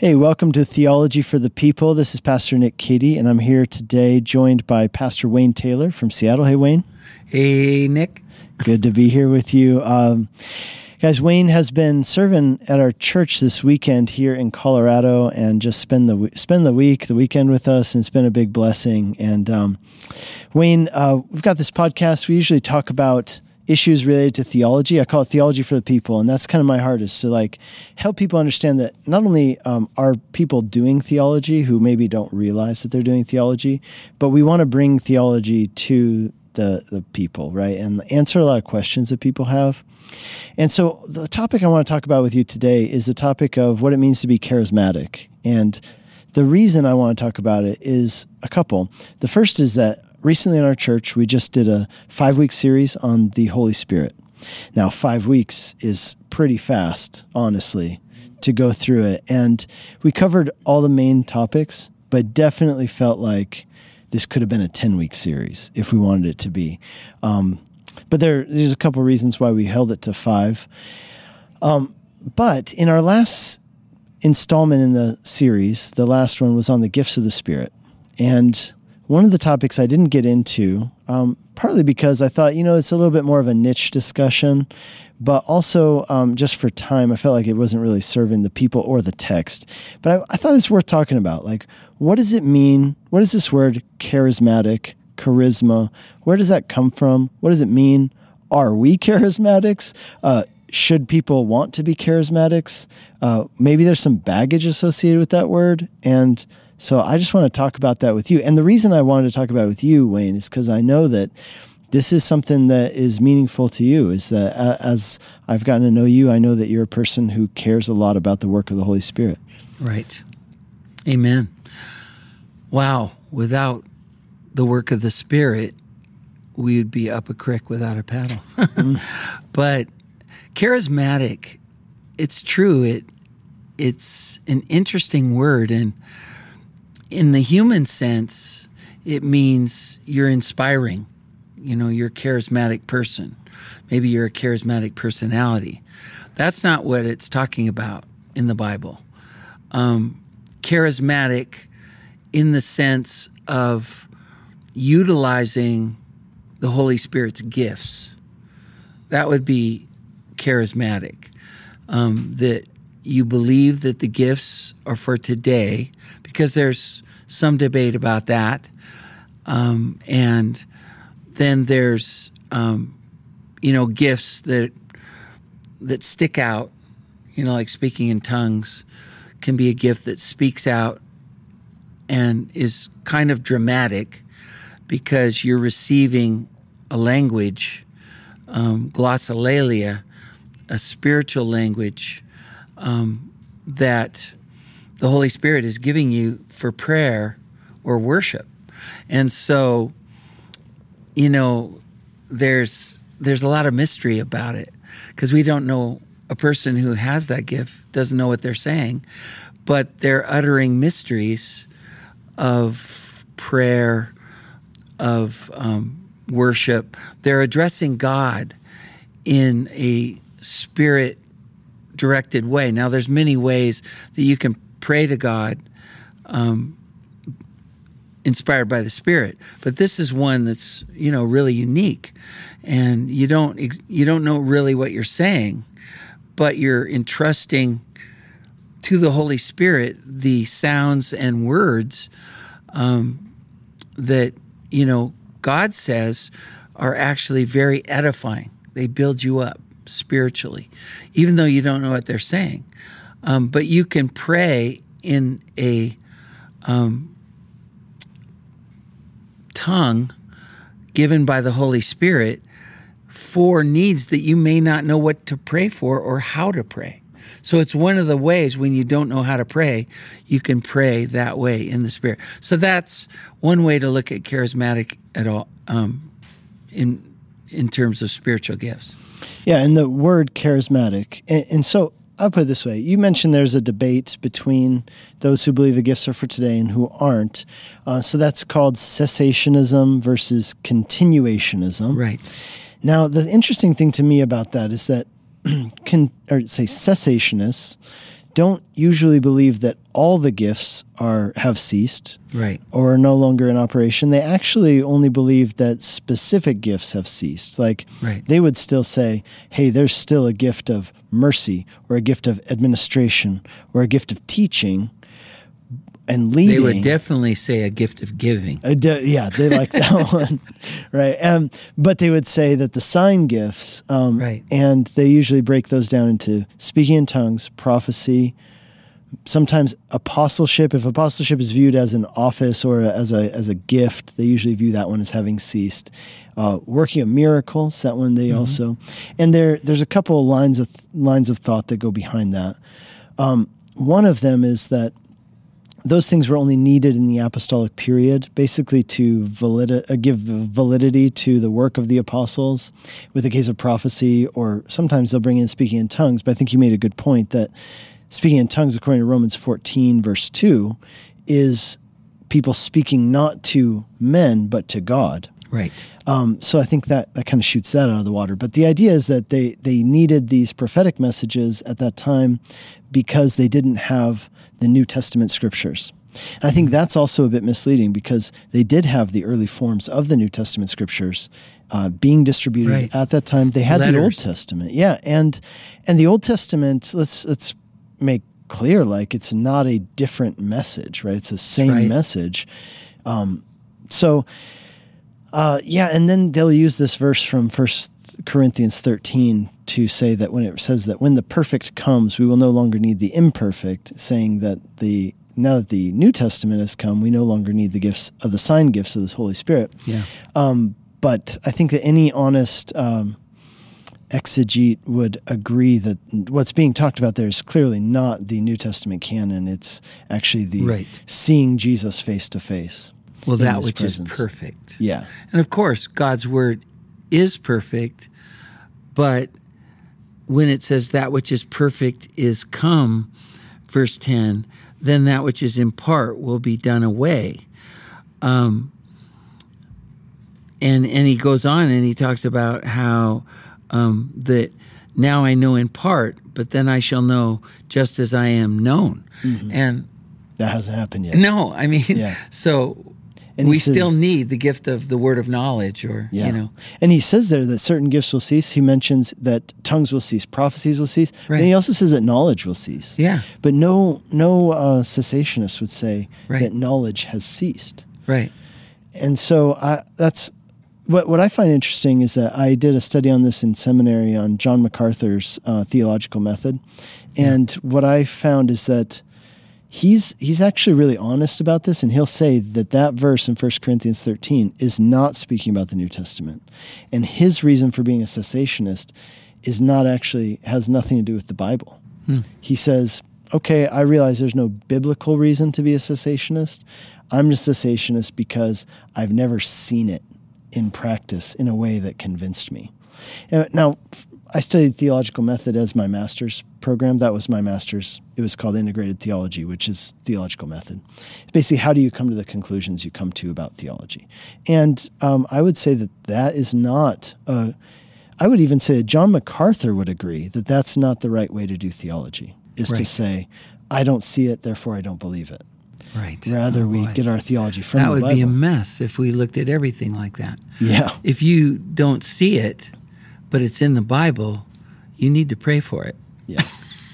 Hey, welcome to Theology for the People. This is Pastor Nick Cady, and I'm here today joined by Pastor Wayne Taylor from Seattle. Hey, Wayne. Hey, Nick. Good to be here with you. Um, guys, Wayne has been serving at our church this weekend here in Colorado, and just spend the spend the week, the weekend with us, and it's been a big blessing. And um, Wayne, uh, we've got this podcast. We usually talk about issues related to theology. I call it theology for the people, and that's kind of my is to like help people understand that not only um, are people doing theology who maybe don't realize that they're doing theology, but we want to bring theology to the the people, right, and answer a lot of questions that people have. And so, the topic I want to talk about with you today is the topic of what it means to be charismatic. And the reason I want to talk about it is a couple. The first is that recently in our church, we just did a five week series on the Holy Spirit. Now, five weeks is pretty fast, honestly, to go through it. And we covered all the main topics, but definitely felt like this could have been a 10 week series if we wanted it to be. Um, but there, there's a couple reasons why we held it to five. Um, but in our last installment in the series, the last one was on the gifts of the Spirit. And one of the topics I didn't get into, um, partly because I thought, you know, it's a little bit more of a niche discussion, but also um, just for time, I felt like it wasn't really serving the people or the text. But I, I thought it's worth talking about. Like, what does it mean? What is this word charismatic, charisma? Where does that come from? What does it mean? Are we charismatics? Uh, should people want to be charismatics? Uh, maybe there's some baggage associated with that word. And so I just want to talk about that with you. And the reason I wanted to talk about it with you, Wayne, is because I know that this is something that is meaningful to you. Is that as I've gotten to know you, I know that you're a person who cares a lot about the work of the Holy Spirit. Right. Amen. Wow. Without the work of the Spirit, we would be up a creek without a paddle. mm. But charismatic, it's true. It it's an interesting word and in the human sense, it means you're inspiring. You know, you're a charismatic person. Maybe you're a charismatic personality. That's not what it's talking about in the Bible. Um, charismatic in the sense of utilizing the Holy Spirit's gifts. That would be charismatic. Um, that you believe that the gifts are for today because there's some debate about that. Um, and then there's, um, you know, gifts that that stick out. You know, like speaking in tongues can be a gift that speaks out and is kind of dramatic because you're receiving a language, um, glossolalia, a spiritual language um, that the Holy Spirit is giving you for prayer or worship. And so, you know, there's there's a lot of mystery about it because we don't know a person who has that gift doesn't know what they're saying, but they're uttering mysteries of prayer, of um, worship. They're addressing God in a spirit directed way. Now, there's many ways that you can pray to God um, inspired by the Spirit. But this is one that's you know really unique, and you don't you don't know really what you're saying, but you're entrusting to the Holy Spirit the sounds and words um, that you know God says are actually very edifying. They build you up spiritually, even though you don't know what they're saying. Um, but you can pray in a um, tongue given by the Holy Spirit for needs that you may not know what to pray for or how to pray. So it's one of the ways when you don't know how to pray, you can pray that way in the Spirit. So that's one way to look at charismatic at all um, in in terms of spiritual gifts. Yeah, and the word charismatic, and, and so I'll put it this way. You mentioned there's a debate between those who believe the gifts are for today and who aren't. Uh, so that's called cessationism versus continuationism. Right. Now, the interesting thing to me about that is that, con, or say, cessationists don't usually believe that all the gifts are have ceased Right. or are no longer in operation. They actually only believe that specific gifts have ceased. Like Right. they would still say, "Hey, there's still a gift of mercy or a gift of administration or a gift of teaching and leading." They would definitely say a gift of giving. De- yeah, they like that one, right? Um, but they would say that the sign gifts, um, Right. and they usually break those down into speaking in tongues, prophecy, sometimes apostleship. If apostleship is viewed as an office or as a as a gift, they usually view that one as having ceased. Uh, working of miracles, that one they also, and there there's a couple of lines of lines of thought that go behind that. Um, one of them is that those things were only needed in the apostolic period, basically to uh, give validity to the work of the apostles. With the case of prophecy, or sometimes they'll bring in speaking in tongues. But I think you made a good point that speaking in tongues, according to Romans 14, verse 2, is people speaking not to men, but to God. Right. Um, so I think that that kind of shoots that out of the water. But the idea is that they they needed these prophetic messages at that time because they didn't have the New Testament scriptures. And I think that's also a bit misleading because they did have the early forms of the New Testament scriptures uh, being distributed Right. at that time. They had the Old Testament, yeah, and and the Old Testament. Let's let's make clear like it's not a different message, right? It's the same right. message. Um, so uh, yeah, and then they'll use this verse from First Corinthians 13 to say that when it says that when the perfect comes, we will no longer need the imperfect, saying that the now that the New Testament has come, we no longer need the gifts of the sign gifts of the Holy Spirit. Yeah. Um, but I think that any honest um, exegete would agree that what's being talked about there is clearly not the New Testament canon. It's actually the Right. seeing Jesus face to face. Well, that which presence. is perfect. Yeah. And of course, God's word is perfect, but when it says that which is perfect is come, verse 10, then that which is in part will be done away. Um, and, and he goes on and he talks about how um, that now I know in part, but then I shall know just as I am known. And That hasn't happened yet. no, I mean, Yeah. so And we says- still need the gift of the word of knowledge, or Yeah. you know, And he says there that certain gifts will cease. He mentions that tongues will cease, prophecies will cease. Right. And he also says that knowledge will cease. yeah, But no no uh, cessationist would say Right. that knowledge has ceased. right, And so I, that's what what I find interesting is that I did a study on this in seminary on John MacArthur's uh, theological method, and what I found is that he's he's actually really honest about this, and he'll say that that verse in 1 Corinthians thirteen is not speaking about the New Testament, and his reason for being a cessationist is not actually has nothing to do with the Bible. Hmm. He says, "Okay, I realize there's no biblical reason to be a cessationist. I'm a cessationist because I've never seen it in practice in a way that convinced me." Now, I studied theological method as my master's program. That was my master's. It was called integrated theology, which is theological method. It's basically how do you come to the conclusions you come to about theology. And um, I would say that that is not. A, I would even say that John MacArthur would agree that that's not the right way to do theology. Is to say, I don't see it, therefore I don't believe it. right. Rather, Oh, we boy. get our theology from that the would Bible. be a mess if we looked at everything like that. yeah. If you don't see it, but it's in the Bible, you need to pray for it. Yeah.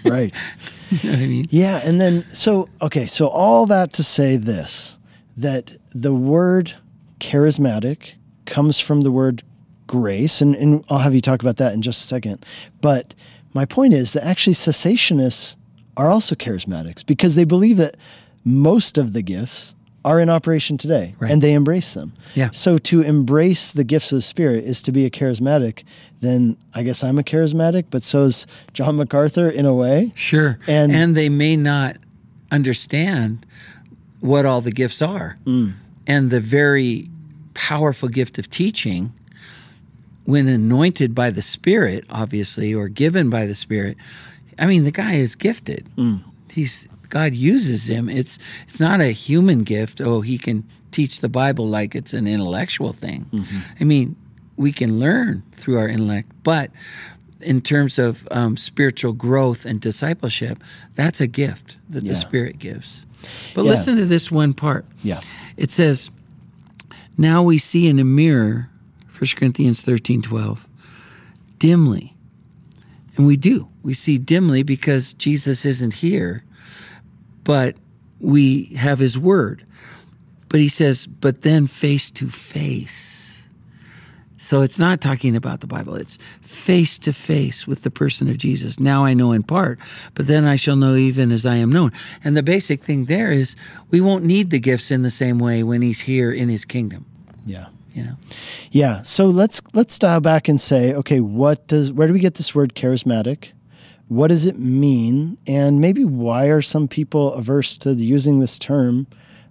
right. You know what I mean? Yeah, and then so okay, so all that to say this that the word charismatic comes from the word grace, and, and I'll have you talk about that in just a second. But my point is that actually cessationists are also charismatics because they believe that most of the gifts are in operation today Right. and they embrace them. Yeah. So to embrace the gifts of the Spirit is to be a charismatic, then I guess I'm a charismatic, but so is John MacArthur in a way. Sure. And- And, they may not understand what all the gifts are. Mm. And the very powerful gift of teaching, when anointed by the Spirit, obviously, or given by the Spirit, I mean, the guy is gifted. Mm. He's God uses him. It's it's not a human gift. Oh, he can teach the Bible like it's an intellectual thing. Mm-hmm. I mean, we can learn through our intellect, but in terms of um, spiritual growth and discipleship, that's a gift that Yeah. the Spirit gives. But Yeah. listen to this one part. Yeah. It says, Now we see in a mirror, 1 Corinthians thirteen twelve, dimly. And we do. We see dimly because Jesus isn't here, but we have his word. But he says, but then face to face. So it's not talking about the Bible. It's face to face with the person of Jesus. Now I know in part, but then I shall know even as I am known. And the basic thing there is we won't need the gifts in the same way when he's here in his kingdom, Yeah. you know. Yeah. So let's let's dial back and say, okay, what does where do we get this word charismatic? What does it mean? And maybe why are some people averse to using this term?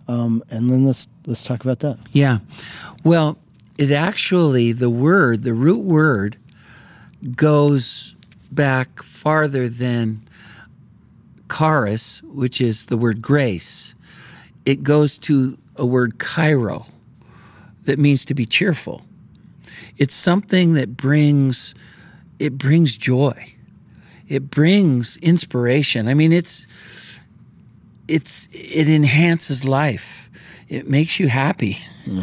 Um, and then let's let's talk about that. Yeah. Well, it actually, the word, the root word, goes back farther than charis, which is the word grace. It goes to a word kairo that means to be cheerful. It's something that brings it brings joy. It brings inspiration. I mean, it's it's it enhances life. It makes you happy.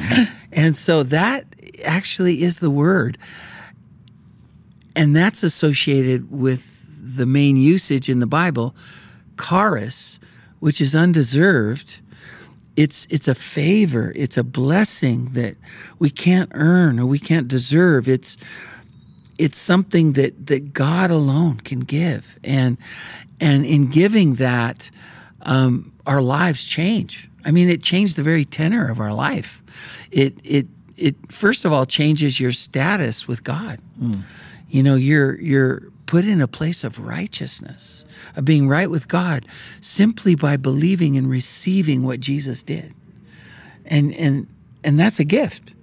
and so that actually is the word. And that's associated with the main usage in the Bible, charis, which is undeserved. It's it's a favor, it's a blessing that we can't earn or we can't deserve. It's it's something that that God alone can give, and and in giving that, um, our lives change. I mean, it changed the very tenor of our life. It it it first of all changes your status with God. You know, you're you're put in a place of righteousness, of being right with God, simply by believing and receiving what Jesus did, and and and that's a gift.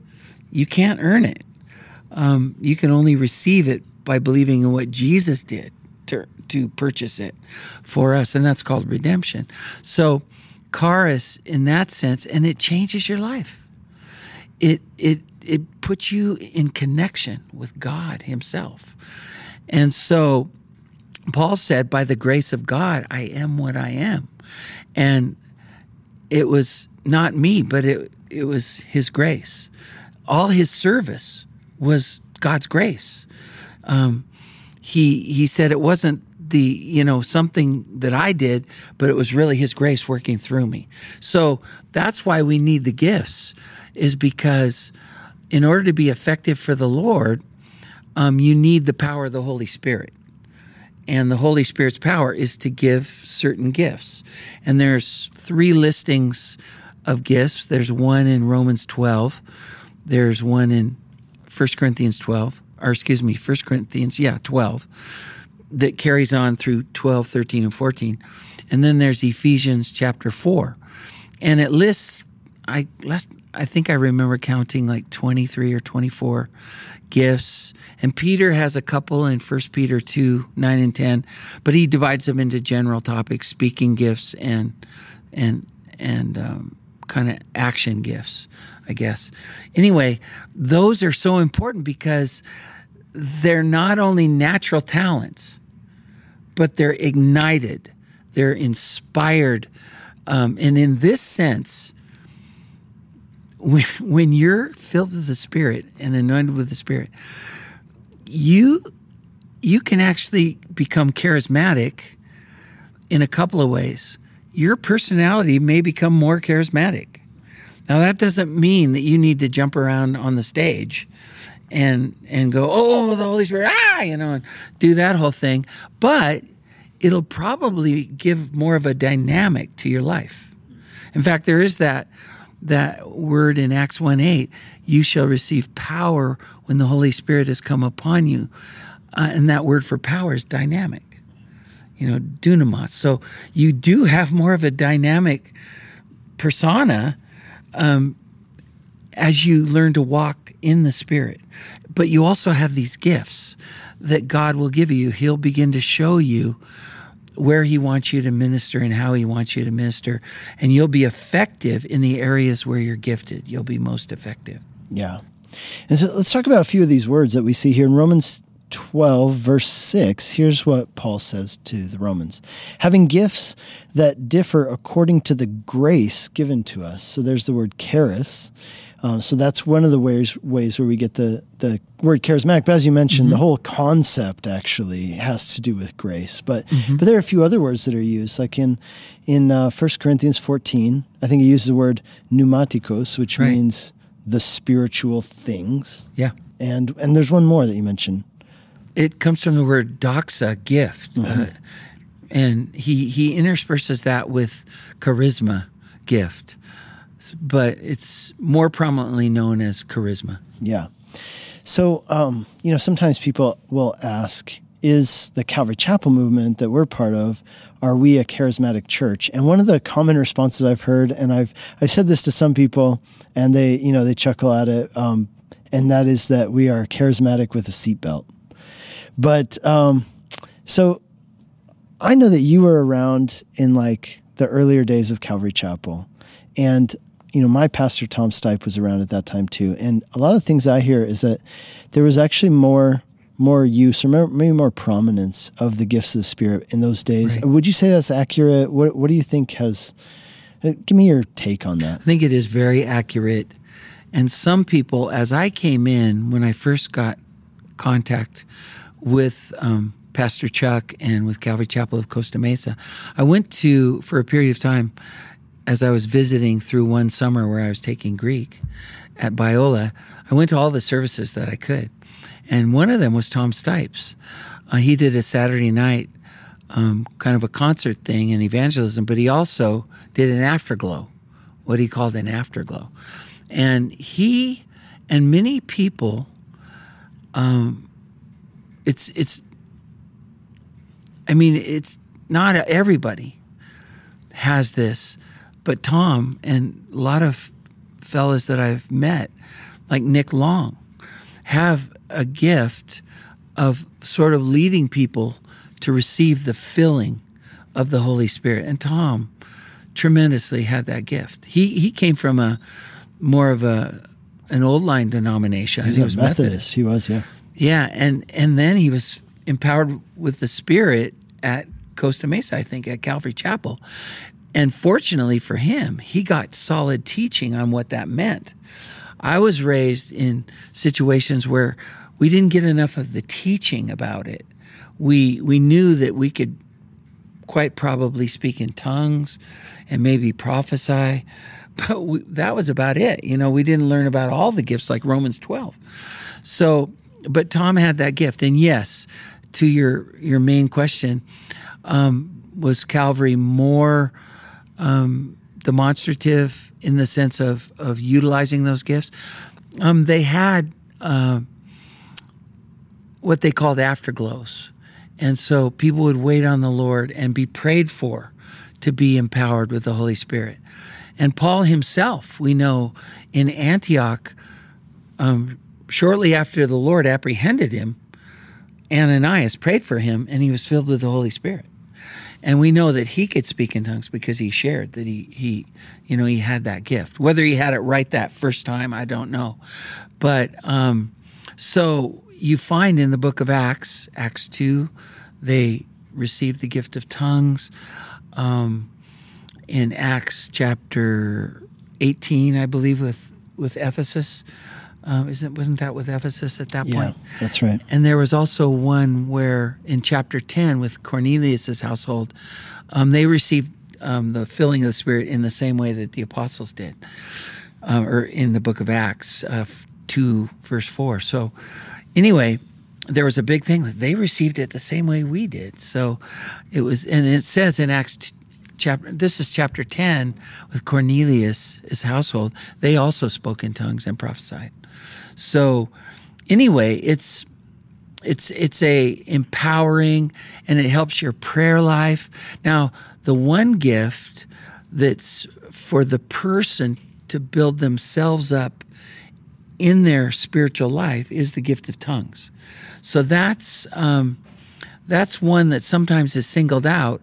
You can't earn it um, you can only receive it by believing in what Jesus did to, to purchase it for us, and that's called redemption. So, charis in that sense, and it changes your life. It it it puts you in connection with God Himself, and so Paul said, "By the grace of God, I am what I am," and it was not me, but it it was His grace. All His service was God's grace. Um, he he said it wasn't the you know something that I did, but it was really His grace working through me. So that's why we need the gifts, is because in order to be effective for the Lord, um, you need the power of the Holy Spirit. And the Holy Spirit's power is to give certain gifts. And there's three listings of gifts. There's one in Romans 12. There's one in 1 Corinthians 12, or excuse me, 1 Corinthians, yeah, 12, that carries on through 12, 13, and 14. And then there's Ephesians chapter 4. And it lists, I last, I think I remember counting like 23 or 24 gifts. And Peter has a couple in 1 Peter 2, 9 and 10, but he divides them into general topics, speaking gifts and, and, and, um, kind of action gifts, I guess. Anyway, those are so important because they're not only natural talents, but they're ignited, they're inspired. Um, and in this sense, when, when you're filled with the Spirit and anointed with the Spirit, you you can actually become charismatic in a couple of ways. Your personality may become more charismatic. Now that doesn't mean that you need to jump around on the stage and and go, "Oh, the Holy Spirit, ah," you know, and do that whole thing, but it'll probably give more of a dynamic to your life. In fact, there is that that word in Acts 1 8, you shall receive power when the Holy Spirit has come upon you. Uh, and that word for power is dynamic, you know, dunamos. So you do have more of a dynamic persona um, as you learn to walk in the Spirit. But you also have these gifts that God will give you. He'll begin to show you where he wants you to minister and how he wants you to minister. And you'll be effective in the areas where you're gifted. You'll be most effective. Yeah. And so let's talk about a few of these words that we see here in Romans 12, verse 6, here's what Paul says to the Romans having gifts that differ according to the grace given to us. So there's the word charis. Uh, so that's one of the ways ways where we get the, the word charismatic. But as you mentioned, mm-hmm. the whole concept actually has to do with grace. But mm-hmm. but there are a few other words that are used, like in in uh, 1 Corinthians 14, I think he uses the word pneumatikos, which right. means the spiritual things. Yeah. And and there's one more that you mentioned it comes from the word doxa, gift. Mm-hmm. Uh, and he, he intersperses that with charisma, gift. But it's more prominently known as charisma. Yeah. So, um, you know, sometimes people will ask, is the Calvary Chapel movement that we're part of, are we a charismatic church? And one of the common responses I've heard, and I've I've said this to some people, and they you know they chuckle at it, um, and that is that we are charismatic with a seatbelt. But um, so I know that you were around in like the earlier days of Calvary Chapel, and you know my pastor Tom Stipe was around at that time too. And a lot of things I hear is that there was actually more more use or maybe more prominence of the gifts of the Spirit in those days. Right. Would you say that's accurate? What What do you think has? Uh, give me your take on that. I think it is very accurate. And some people, as I came in when I first got contact with um, Pastor Chuck and with Calvary Chapel of Costa Mesa. I went to, for a period of time, as I was visiting through one summer where I was taking Greek at Biola, I went to all the services that I could. And one of them was Tom Stipe's. Uh, he did a Saturday night um, kind of a concert thing in evangelism, but he also did an afterglow, what he called an afterglow. And he and many people um, it's it's I mean it's not everybody has this, but Tom and a lot of fellas that I've met, like Nick Long, have a gift of sort of leading people to receive the filling of the Holy Spirit. And Tom tremendously had that gift. He he came from a more of a an old line denomination. He was, Methodist. Methodist. He was, yeah. Yeah, and and then he was empowered with the Spirit at Costa Mesa, I think, at Calvary Chapel. And fortunately for him, he got solid teaching on what that meant. I was raised in situations where we didn't get enough of the teaching about it. We we knew that we could quite probably speak in tongues and maybe prophesy, but we, that was about it. You know, we didn't learn about all the gifts like Romans 12. So but Tom had that gift. And yes, to your your main question, um, was Calvary more um, demonstrative in the sense of of utilizing those gifts? Um, they had uh, what they called afterglows, and so people would wait on the Lord and be prayed for to be empowered with the Holy Spirit. And Paul himself, we know in Antioch, um, shortly after the Lord apprehended him, Ananias prayed for him and he was filled with the Holy Spirit. And we know that he could speak in tongues because he shared that he, he you know, he had that gift. Whether he had it right that first time, I don't know. But um, so you find in the book of Acts, Acts 2, they received the gift of tongues. Um, in Acts chapter 18, I believe, with, with Ephesus, um, isn't wasn't that with Ephesus at that yeah, point? that's right. And there was also one where in chapter ten with Cornelius's household, um, they received um, the filling of the Spirit in the same way that the apostles did, uh, or in the book of Acts uh, two verse four. So anyway, there was a big thing that they received it the same way we did. So it was, and it says in Acts chapter this is chapter 10 with cornelius his household they also spoke in tongues and prophesied so anyway, it's it's it's a empowering and it helps your prayer life. Now, the one gift that's for the person to build themselves up in their spiritual life is the gift of tongues. So that's um, that's one that sometimes is singled out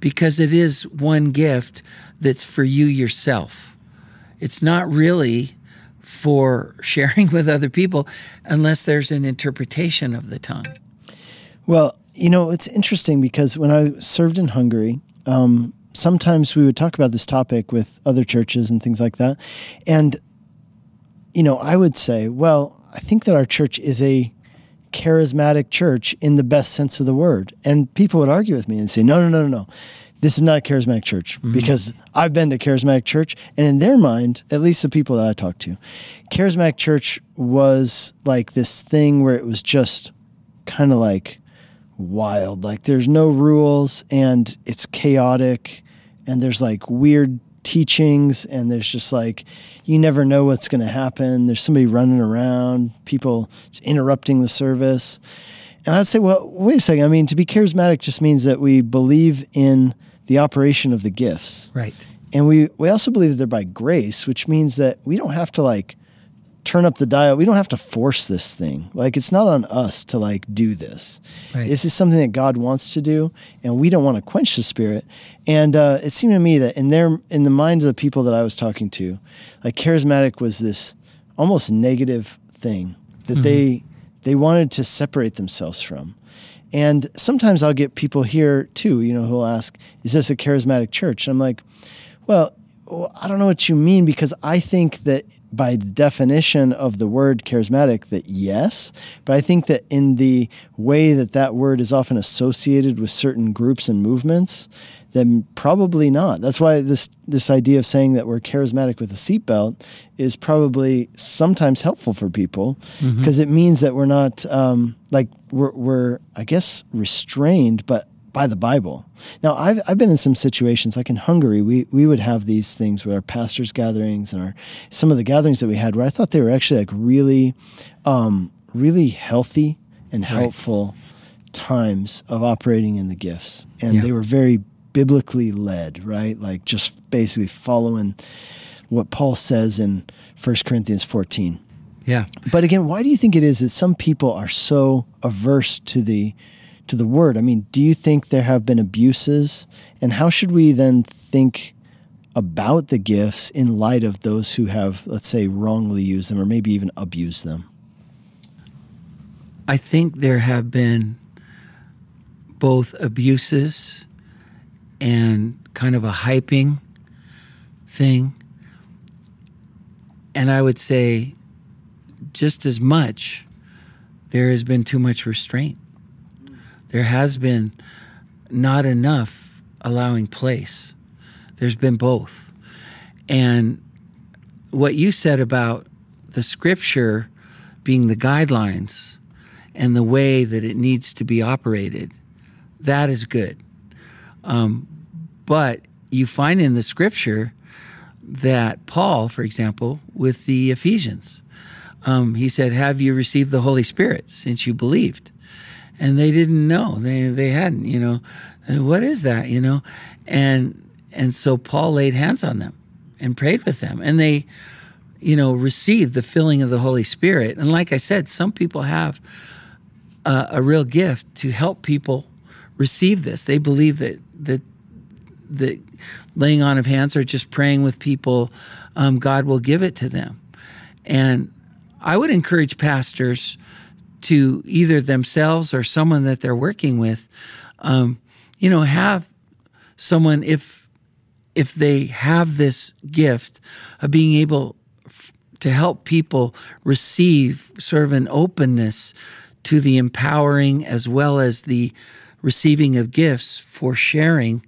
because it is one gift that's for you yourself. It's not really for sharing with other people unless there's an interpretation of the tongue. Well, you know, it's interesting because when I served in Hungary, um, sometimes we would talk about this topic with other churches and things like that. And, you know, I would say, well, I think that our church is a charismatic church in the best sense of the word. And people would argue with me and say, no, no, no, no, no. This is not a charismatic church mm-hmm. because I've been to charismatic church. And in their mind, at least the people that I talked to, charismatic church was like this thing where it was just kind of like wild. Like there's no rules and it's chaotic and there's like weird teachings and there's just like you never know what's going to happen there's somebody running around people interrupting the service and i'd say well wait a second i mean to be charismatic just means that we believe in the operation of the gifts right and we we also believe that they're by grace which means that we don't have to like turn up the dial. We don't have to force this thing. Like it's not on us to like do this. Right. This is something that God wants to do, and we don't want to quench the spirit. And uh, it seemed to me that in their in the minds of the people that I was talking to, like charismatic was this almost negative thing that mm-hmm. they they wanted to separate themselves from. And sometimes I'll get people here too, you know, who'll ask, "Is this a charismatic church?" And I'm like, "Well, I don't know what you mean because I think that by the definition of the word charismatic, that yes, but I think that in the way that that word is often associated with certain groups and movements, then probably not. That's why this this idea of saying that we're charismatic with a seatbelt is probably sometimes helpful for people because mm-hmm. it means that we're not um, like we're, we're I guess restrained, but by the Bible. Now, I've, I've been in some situations, like in Hungary, we, we would have these things with our pastors' gatherings and our some of the gatherings that we had where I thought they were actually like really, um, really healthy and helpful right. times of operating in the gifts. And yeah. they were very biblically led, right? Like just basically following what Paul says in 1 Corinthians 14. Yeah. But again, why do you think it is that some people are so averse to the to the word. I mean, do you think there have been abuses? And how should we then think about the gifts in light of those who have, let's say, wrongly used them or maybe even abused them? I think there have been both abuses and kind of a hyping thing. And I would say, just as much, there has been too much restraint there has been not enough allowing place. There's been both. And what you said about the scripture being the guidelines and the way that it needs to be operated, that is good. Um, but you find in the scripture that Paul, for example, with the Ephesians, um, he said, Have you received the Holy Spirit since you believed? and they didn't know. They they hadn't you know. What is that you know? And and so Paul laid hands on them and prayed with them. And they you know received the filling of the Holy Spirit. And like I said some people have a, a real gift to help people receive this. They believe that that the laying on of hands or just praying with people um, God will give it to them. And I would encourage pastors to either themselves or someone that they're working with, um, you know, have someone if if they have this gift of being able f- to help people receive sort of an openness to the empowering as well as the receiving of gifts for sharing,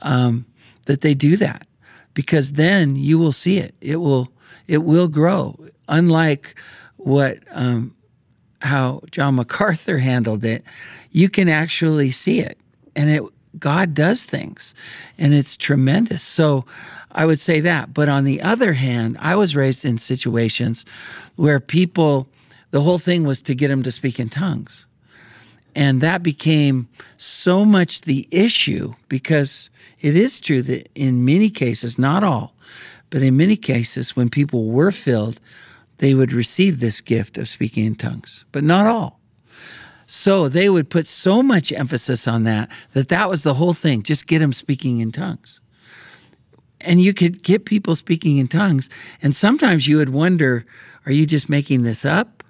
um, that they do that because then you will see it. It will it will grow. Unlike what um, how John MacArthur handled it, you can actually see it. And it God does things and it's tremendous. So I would say that. But on the other hand, I was raised in situations where people, the whole thing was to get them to speak in tongues. And that became so much the issue because it is true that in many cases, not all, but in many cases, when people were filled, they would receive this gift of speaking in tongues, but not all. So they would put so much emphasis on that that that was the whole thing. Just get them speaking in tongues. and you could get people speaking in tongues. And sometimes you would wonder, are you just making this up?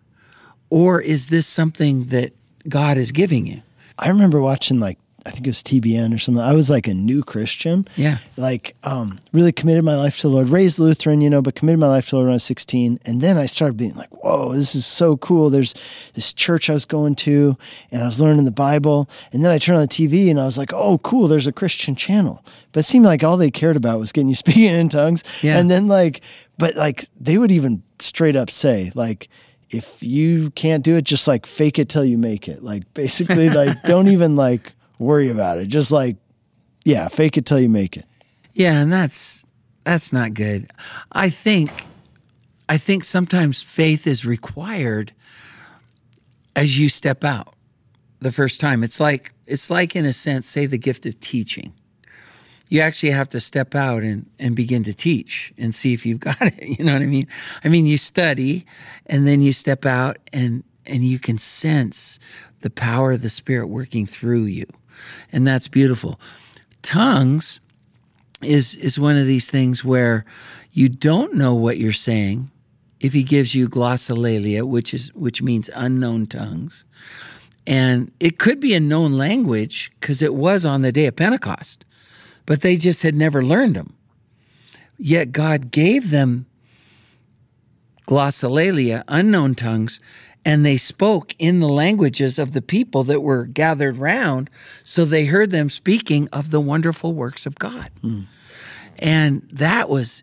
Or is this something that God is giving you? I remember watching like I think it was TBN or something. I was like a new Christian. Yeah. Like, um, really committed my life to the Lord, raised Lutheran, you know, but committed my life to the Lord when I was 16. And then I started being like, whoa, this is so cool. There's this church I was going to, and I was learning the Bible. And then I turned on the TV and I was like, oh, cool, there's a Christian channel. But it seemed like all they cared about was getting you speaking in tongues. Yeah. And then, like, but like, they would even straight up say, like, if you can't do it, just like fake it till you make it. Like, basically, like, don't even like, worry about it. Just like, yeah, fake it till you make it. Yeah, and that's that's not good. I think I think sometimes faith is required as you step out the first time. It's like it's like in a sense, say the gift of teaching. You actually have to step out and, and begin to teach and see if you've got it. You know what I mean? I mean you study and then you step out and and you can sense the power of the Spirit working through you and that's beautiful. Tongues is is one of these things where you don't know what you're saying if he gives you glossolalia, which is which means unknown tongues. And it could be a known language because it was on the day of Pentecost, but they just had never learned them. Yet God gave them glossolalia, unknown tongues, and they spoke in the languages of the people that were gathered round so they heard them speaking of the wonderful works of god mm. and that was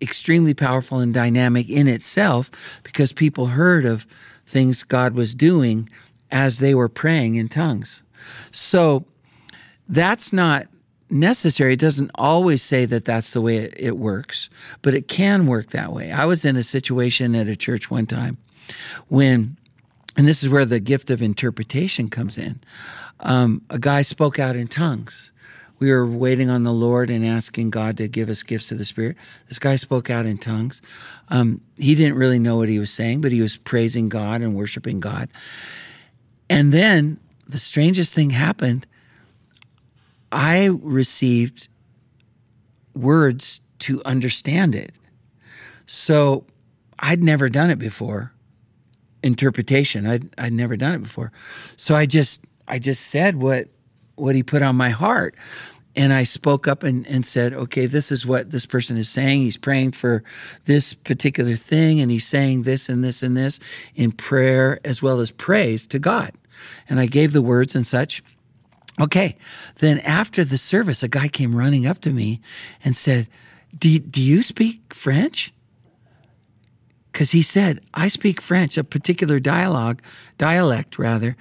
extremely powerful and dynamic in itself because people heard of things god was doing as they were praying in tongues so that's not necessary. It doesn't always say that that's the way it, it, works, but it can work that way. I was in a situation at a church one time when, and this is where the gift of interpretation comes in. Um, a guy spoke out in tongues. We were waiting on the Lord and asking God to give us gifts of the Spirit. This guy spoke out in tongues. Um, he didn't really know what he was saying, but he was praising God and worshiping God. And then the strangest thing happened. I received words to understand it. So I'd never done it before interpretation. I'd I'd never done it before, so I just I just said what what he put on my heart, and I spoke up and, and said, okay, this is what this person is saying. He's praying for this particular thing, and he's saying this and this and this in prayer as well as praise to God. And I gave the words and such. Okay, then after the service, a guy came running up to me and said, "Do do you speak French?" because he said, I speak French, a particular dialogue, dialect rather,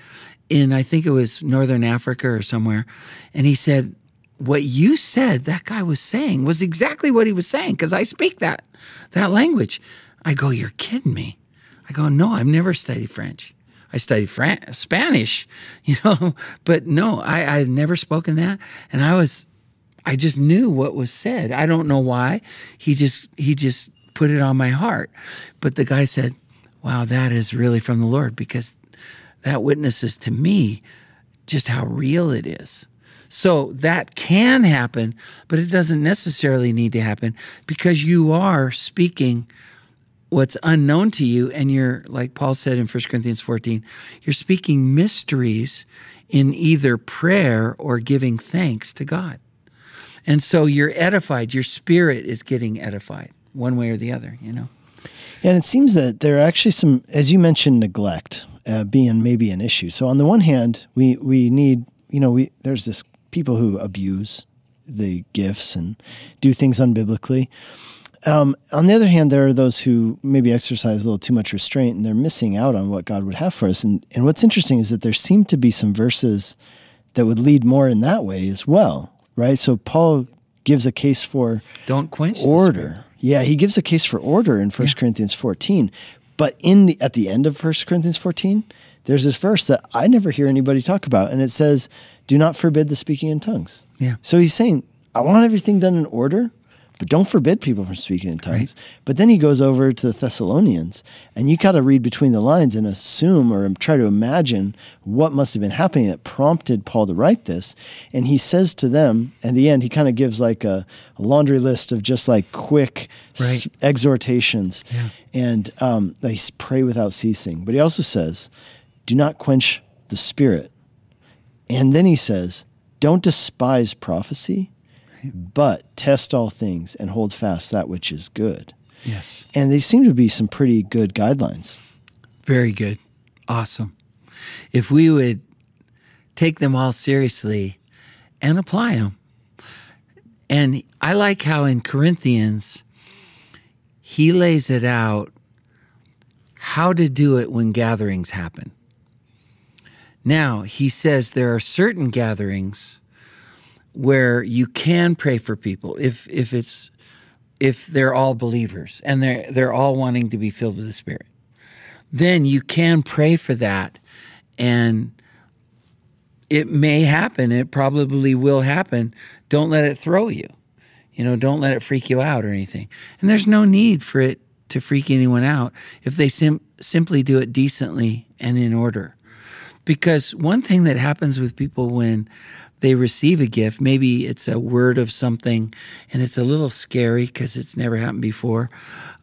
in I think it was Northern Africa or somewhere. And he said, What you said, that guy was saying, was exactly what he was saying, because I speak that that language. I go, You're kidding me. I go, No, I've never studied French. I studied Fran- Spanish, you know, but no, I, I had never spoken that. And I was, I just knew what was said. I don't know why. He just, he just put it on my heart. But the guy said, Wow, that is really from the Lord because that witnesses to me just how real it is. So that can happen, but it doesn't necessarily need to happen because you are speaking what's unknown to you. And you're, like Paul said in 1 Corinthians 14, you're speaking mysteries in either prayer or giving thanks to God. And so you're edified, your spirit is getting edified one way or the other, you know. And it seems that there are actually some, as you mentioned, neglect uh, being maybe an issue. So on the one hand, we we need, you know, we there's this people who abuse the gifts and do things unbiblically. Um, on the other hand, there are those who maybe exercise a little too much restraint and they're missing out on what God would have for us. And, and what's interesting is that there seem to be some verses that would lead more in that way as well, right? So Paul gives a case for don't quench order yeah, he gives a case for order in 1 yeah. Corinthians 14. But in the at the end of 1 Corinthians 14, there's this verse that I never hear anybody talk about, and it says, Do not forbid the speaking in tongues. Yeah. So he's saying, I want everything done in order, but don't forbid people from speaking in tongues. But then he goes over to the Thessalonians, and you got to read between the lines and assume or try to imagine what must have been happening that prompted Paul to write this. And he says to them, at the end, he kind of gives like a, a, laundry list of just like quick right. s- exhortations, yeah. and um, they pray without ceasing. But he also says, "Do not quench the spirit." And then he says, "Don't despise prophecy." But test all things and hold fast that which is good. Yes. And they seem to be some pretty good guidelines. Very good. Awesome. If we would take them all seriously and apply them. And I like how in Corinthians, he lays it out how to do it when gatherings happen. Now, he says there are certain gatherings where you can pray for people if if it's if they're all believers and they're they're all wanting to be filled with the Spirit. Then you can pray for that and it may happen. It probably will happen. Don't let it throw you. You know, don't let it freak you out or anything. And there's no need for it to freak anyone out if they sim- simply do it decently and in order. Because one thing that happens with people when they receive a gift. Maybe it's a word of something and it's a little scary because it's never happened before.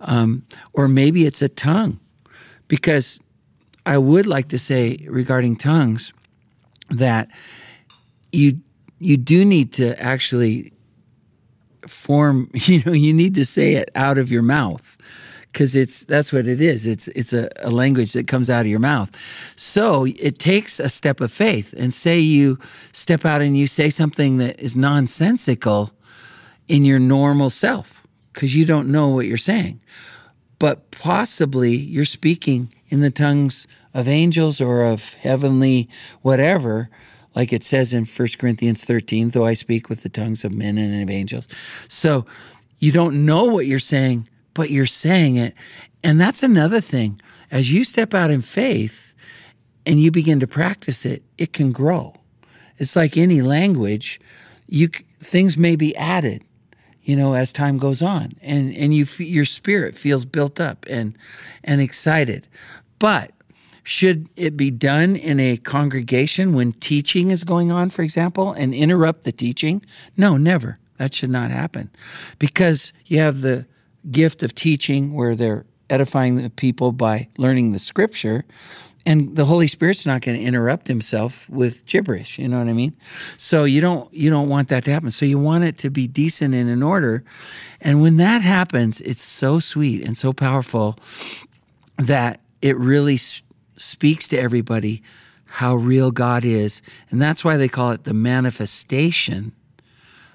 Um, or maybe it's a tongue. Because I would like to say regarding tongues that you you do need to actually form, you know, you need to say it out of your mouth because it's that's what it is. It's it's a, a, language that comes out of your mouth. So it takes a step of faith. And say you step out and you say something that is nonsensical in your normal self because you don't know what you're saying. But possibly you're speaking in the tongues of angels or of heavenly whatever, like it says in 1 Corinthians 13, though I speak with the tongues of men and of angels. So you don't know what you're saying but you're saying it. And that's another thing. As you step out in faith and you begin to practice it, it can grow. It's like any language, you things may be added, you know, as time goes on, and and you your spirit feels built up and and excited. But should it be done in a congregation when teaching is going on, for example, and interrupt the teaching? No, never. That should not happen, because you have the gift of teaching where they're edifying the people by learning the scripture and the holy spirit's not going to interrupt himself with gibberish you know what i mean? So you don't you don't want that to happen. So you want it to be decent and in order. And when that happens it's so sweet and so powerful that it really speaks to everybody how real god is. And that's why they call it the manifestation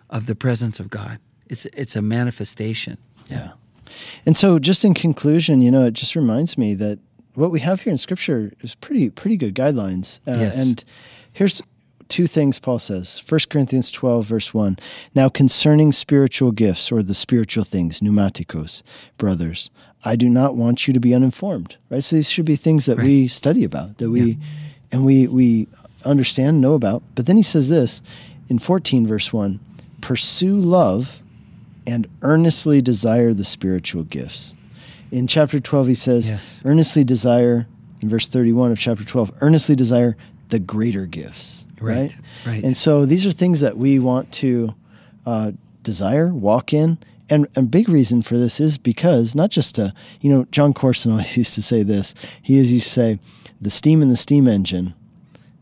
of the presence of god. It's it's a manifestation. Yeah and so, just in conclusion, you know, it just reminds me that what we have here in Scripture is pretty pretty good guidelines. Uh, yes. And here's two things Paul says. 1 Corinthians 12, verse 1. Now, concerning spiritual gifts or the spiritual things, pneumatikos, brothers, I do not want you to be uninformed. Right? So these should be things that right. we study about, that we yeah. and we we understand, know about. But then he says this in 14, verse 1 pursue love and earnestly desire the spiritual gifts. In chapter 12, he says, yes. earnestly desire, in verse 31 of chapter 12, earnestly desire the greater gifts. Right. Right. right. And so these are things that we want to uh, desire, walk in. And a big reason for this is because not just to, you know, Jon Courson always used to say this. He used to say, the steam in the steam engine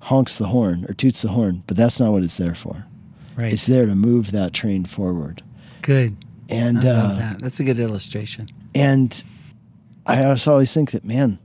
honks the horn or toots the horn, but that's not what it's there for. Right. It's there to move that train forward. Good. And uh, that. that's a good illustration. And I always think that, man,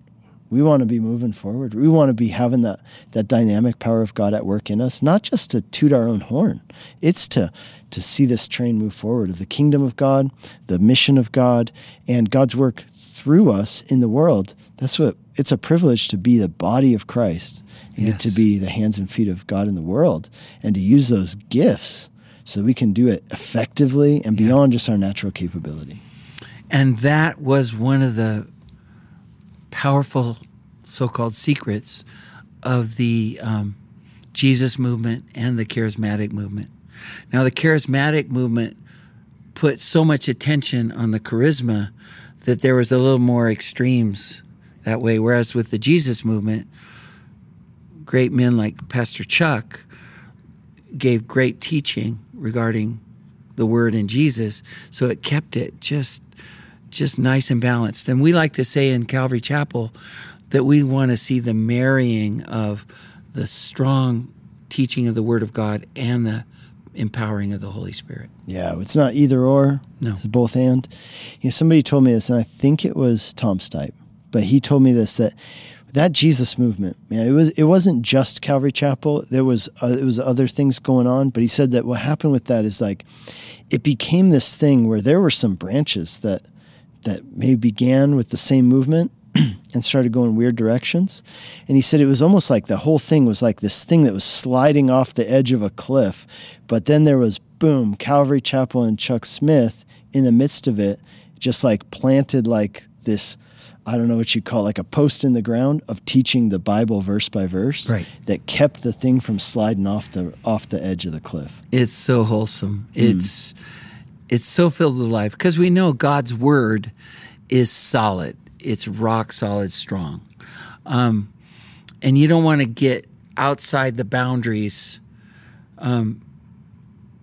we want to be moving forward. We want to be having that that dynamic power of God at work in us, not just to toot our own horn. It's to to see this train move forward of the kingdom of God, the mission of God, and God's work through us in the world. That's what it's a privilege to be the body of Christ and yes. get to be the hands and feet of God in the world and to use those gifts so we can do it effectively and beyond yeah. just our natural capability. And that was one of the powerful so called secrets of the um, Jesus movement and the charismatic movement. Now, the charismatic movement put so much attention on the charisma that there was a little more extremes that way. Whereas with the Jesus movement, great men like Pastor Chuck gave great teaching regarding the word in Jesus, so it kept it just just nice and balanced. And we like to say in Calvary Chapel that we want to see the marrying of the strong teaching of the Word of God and the empowering of the Holy Spirit. Yeah, it's not either or. No. It's both and. You know, somebody told me this, and I think it was Tom Stipe, but he told me this that that Jesus movement, man, it was it wasn't just Calvary Chapel. There was uh, it was other things going on, but he said that what happened with that is like it became this thing where there were some branches that that maybe began with the same movement and started going weird directions. And he said it was almost like the whole thing was like this thing that was sliding off the edge of a cliff. But then there was boom, Calvary Chapel and Chuck Smith in the midst of it, just like planted like this. I don't know what you call it, like a post in the ground of teaching the Bible verse by verse Right. that kept the thing from sliding off the off the edge of the cliff. It's so wholesome. It's it's so filled with life because we know God's word is solid. It's rock solid, strong, um, and you don't want to get outside the boundaries. Um,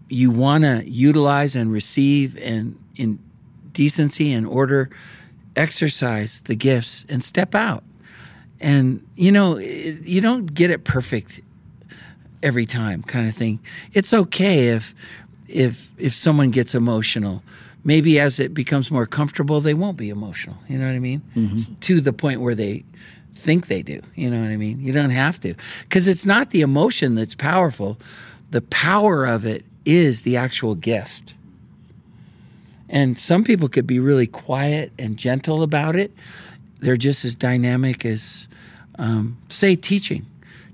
you want to utilize and receive and in decency and order, exercise the gifts and step out. And you know, it, you don't get it perfect every time kind of thing. It's okay if if if someone gets emotional. Maybe as it becomes more comfortable, they won't be emotional. You know what I mean? Mm-hmm. To the point where they think they do. You know what I mean? You don't have to. Because it's not the emotion that's powerful. The power of it is the actual gift. And some people could be really quiet and gentle about it. They're just as dynamic as, um, say, teaching.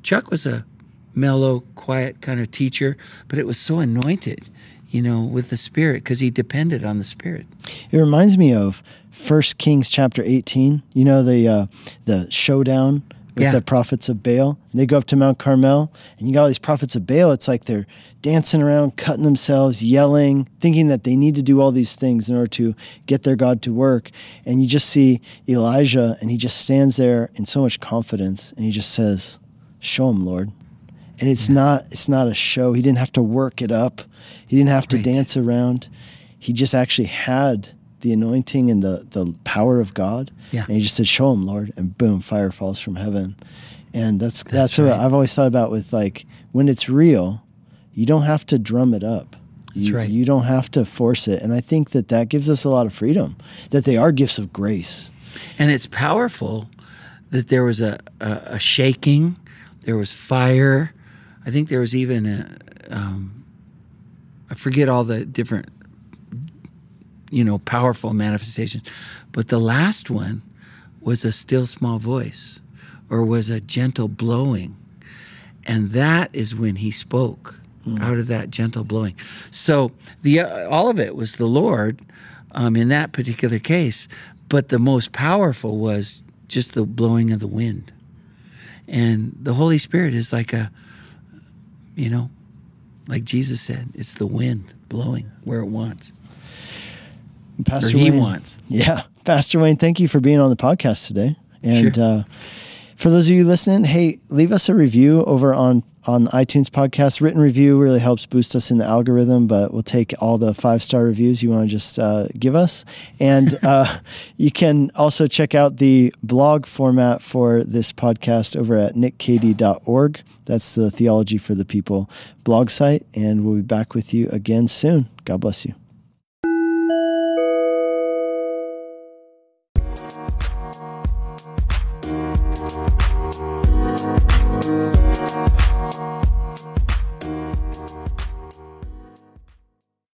Chuck was a mellow, quiet kind of teacher, but it was so anointed, you know, with the Spirit because he depended on the Spirit. It reminds me of First Kings chapter 18. You know the uh, the showdown with Yeah. the prophets of Baal. And they go up to Mount Carmel, and you got all these prophets of Baal. It's like they're dancing around, cutting themselves, yelling, thinking that they need to do all these things in order to get their God to work. And you just see Elijah, and he just stands there in so much confidence, and he just says, "Show him, Lord." And it's not it's not a show. He didn't have to work it up. He didn't have to Right. dance around. He just actually had the anointing and the, the power of God. Yeah. And he just said, Show him, Lord, and boom, fire falls from heaven. And that's that's, That's what. I've always thought about with like when it's real, you don't have to drum it up. That's you, right. You don't have to force it. And I think that that gives us a lot of freedom, that they are gifts of grace. And it's powerful that there was a, a, a shaking, there was fire. I think there was even a, um, I forget all the different, you know, powerful manifestations. But the last one was a still small voice or was a gentle blowing. And that is when he spoke out of that gentle blowing. So the uh, all of it was the Lord um, in that particular case, but the most powerful was just the blowing of the wind. And the Holy Spirit is like a, you know, like Jesus said, it's the wind blowing where it wants, or Pastor He Wayne, wants. Yeah. Pastor Wayne, thank you for being on the podcast today. And Sure. uh, for those of you listening, hey, leave us a review over on on iTunes podcast. Written review really helps boost us in the algorithm, but we'll take all the five star reviews you want to just uh, give us. And uh, you can also check out the blog format for this podcast over at nickcady.org. That's the Theology for the People blog site. And we'll be back with you again soon. God bless you.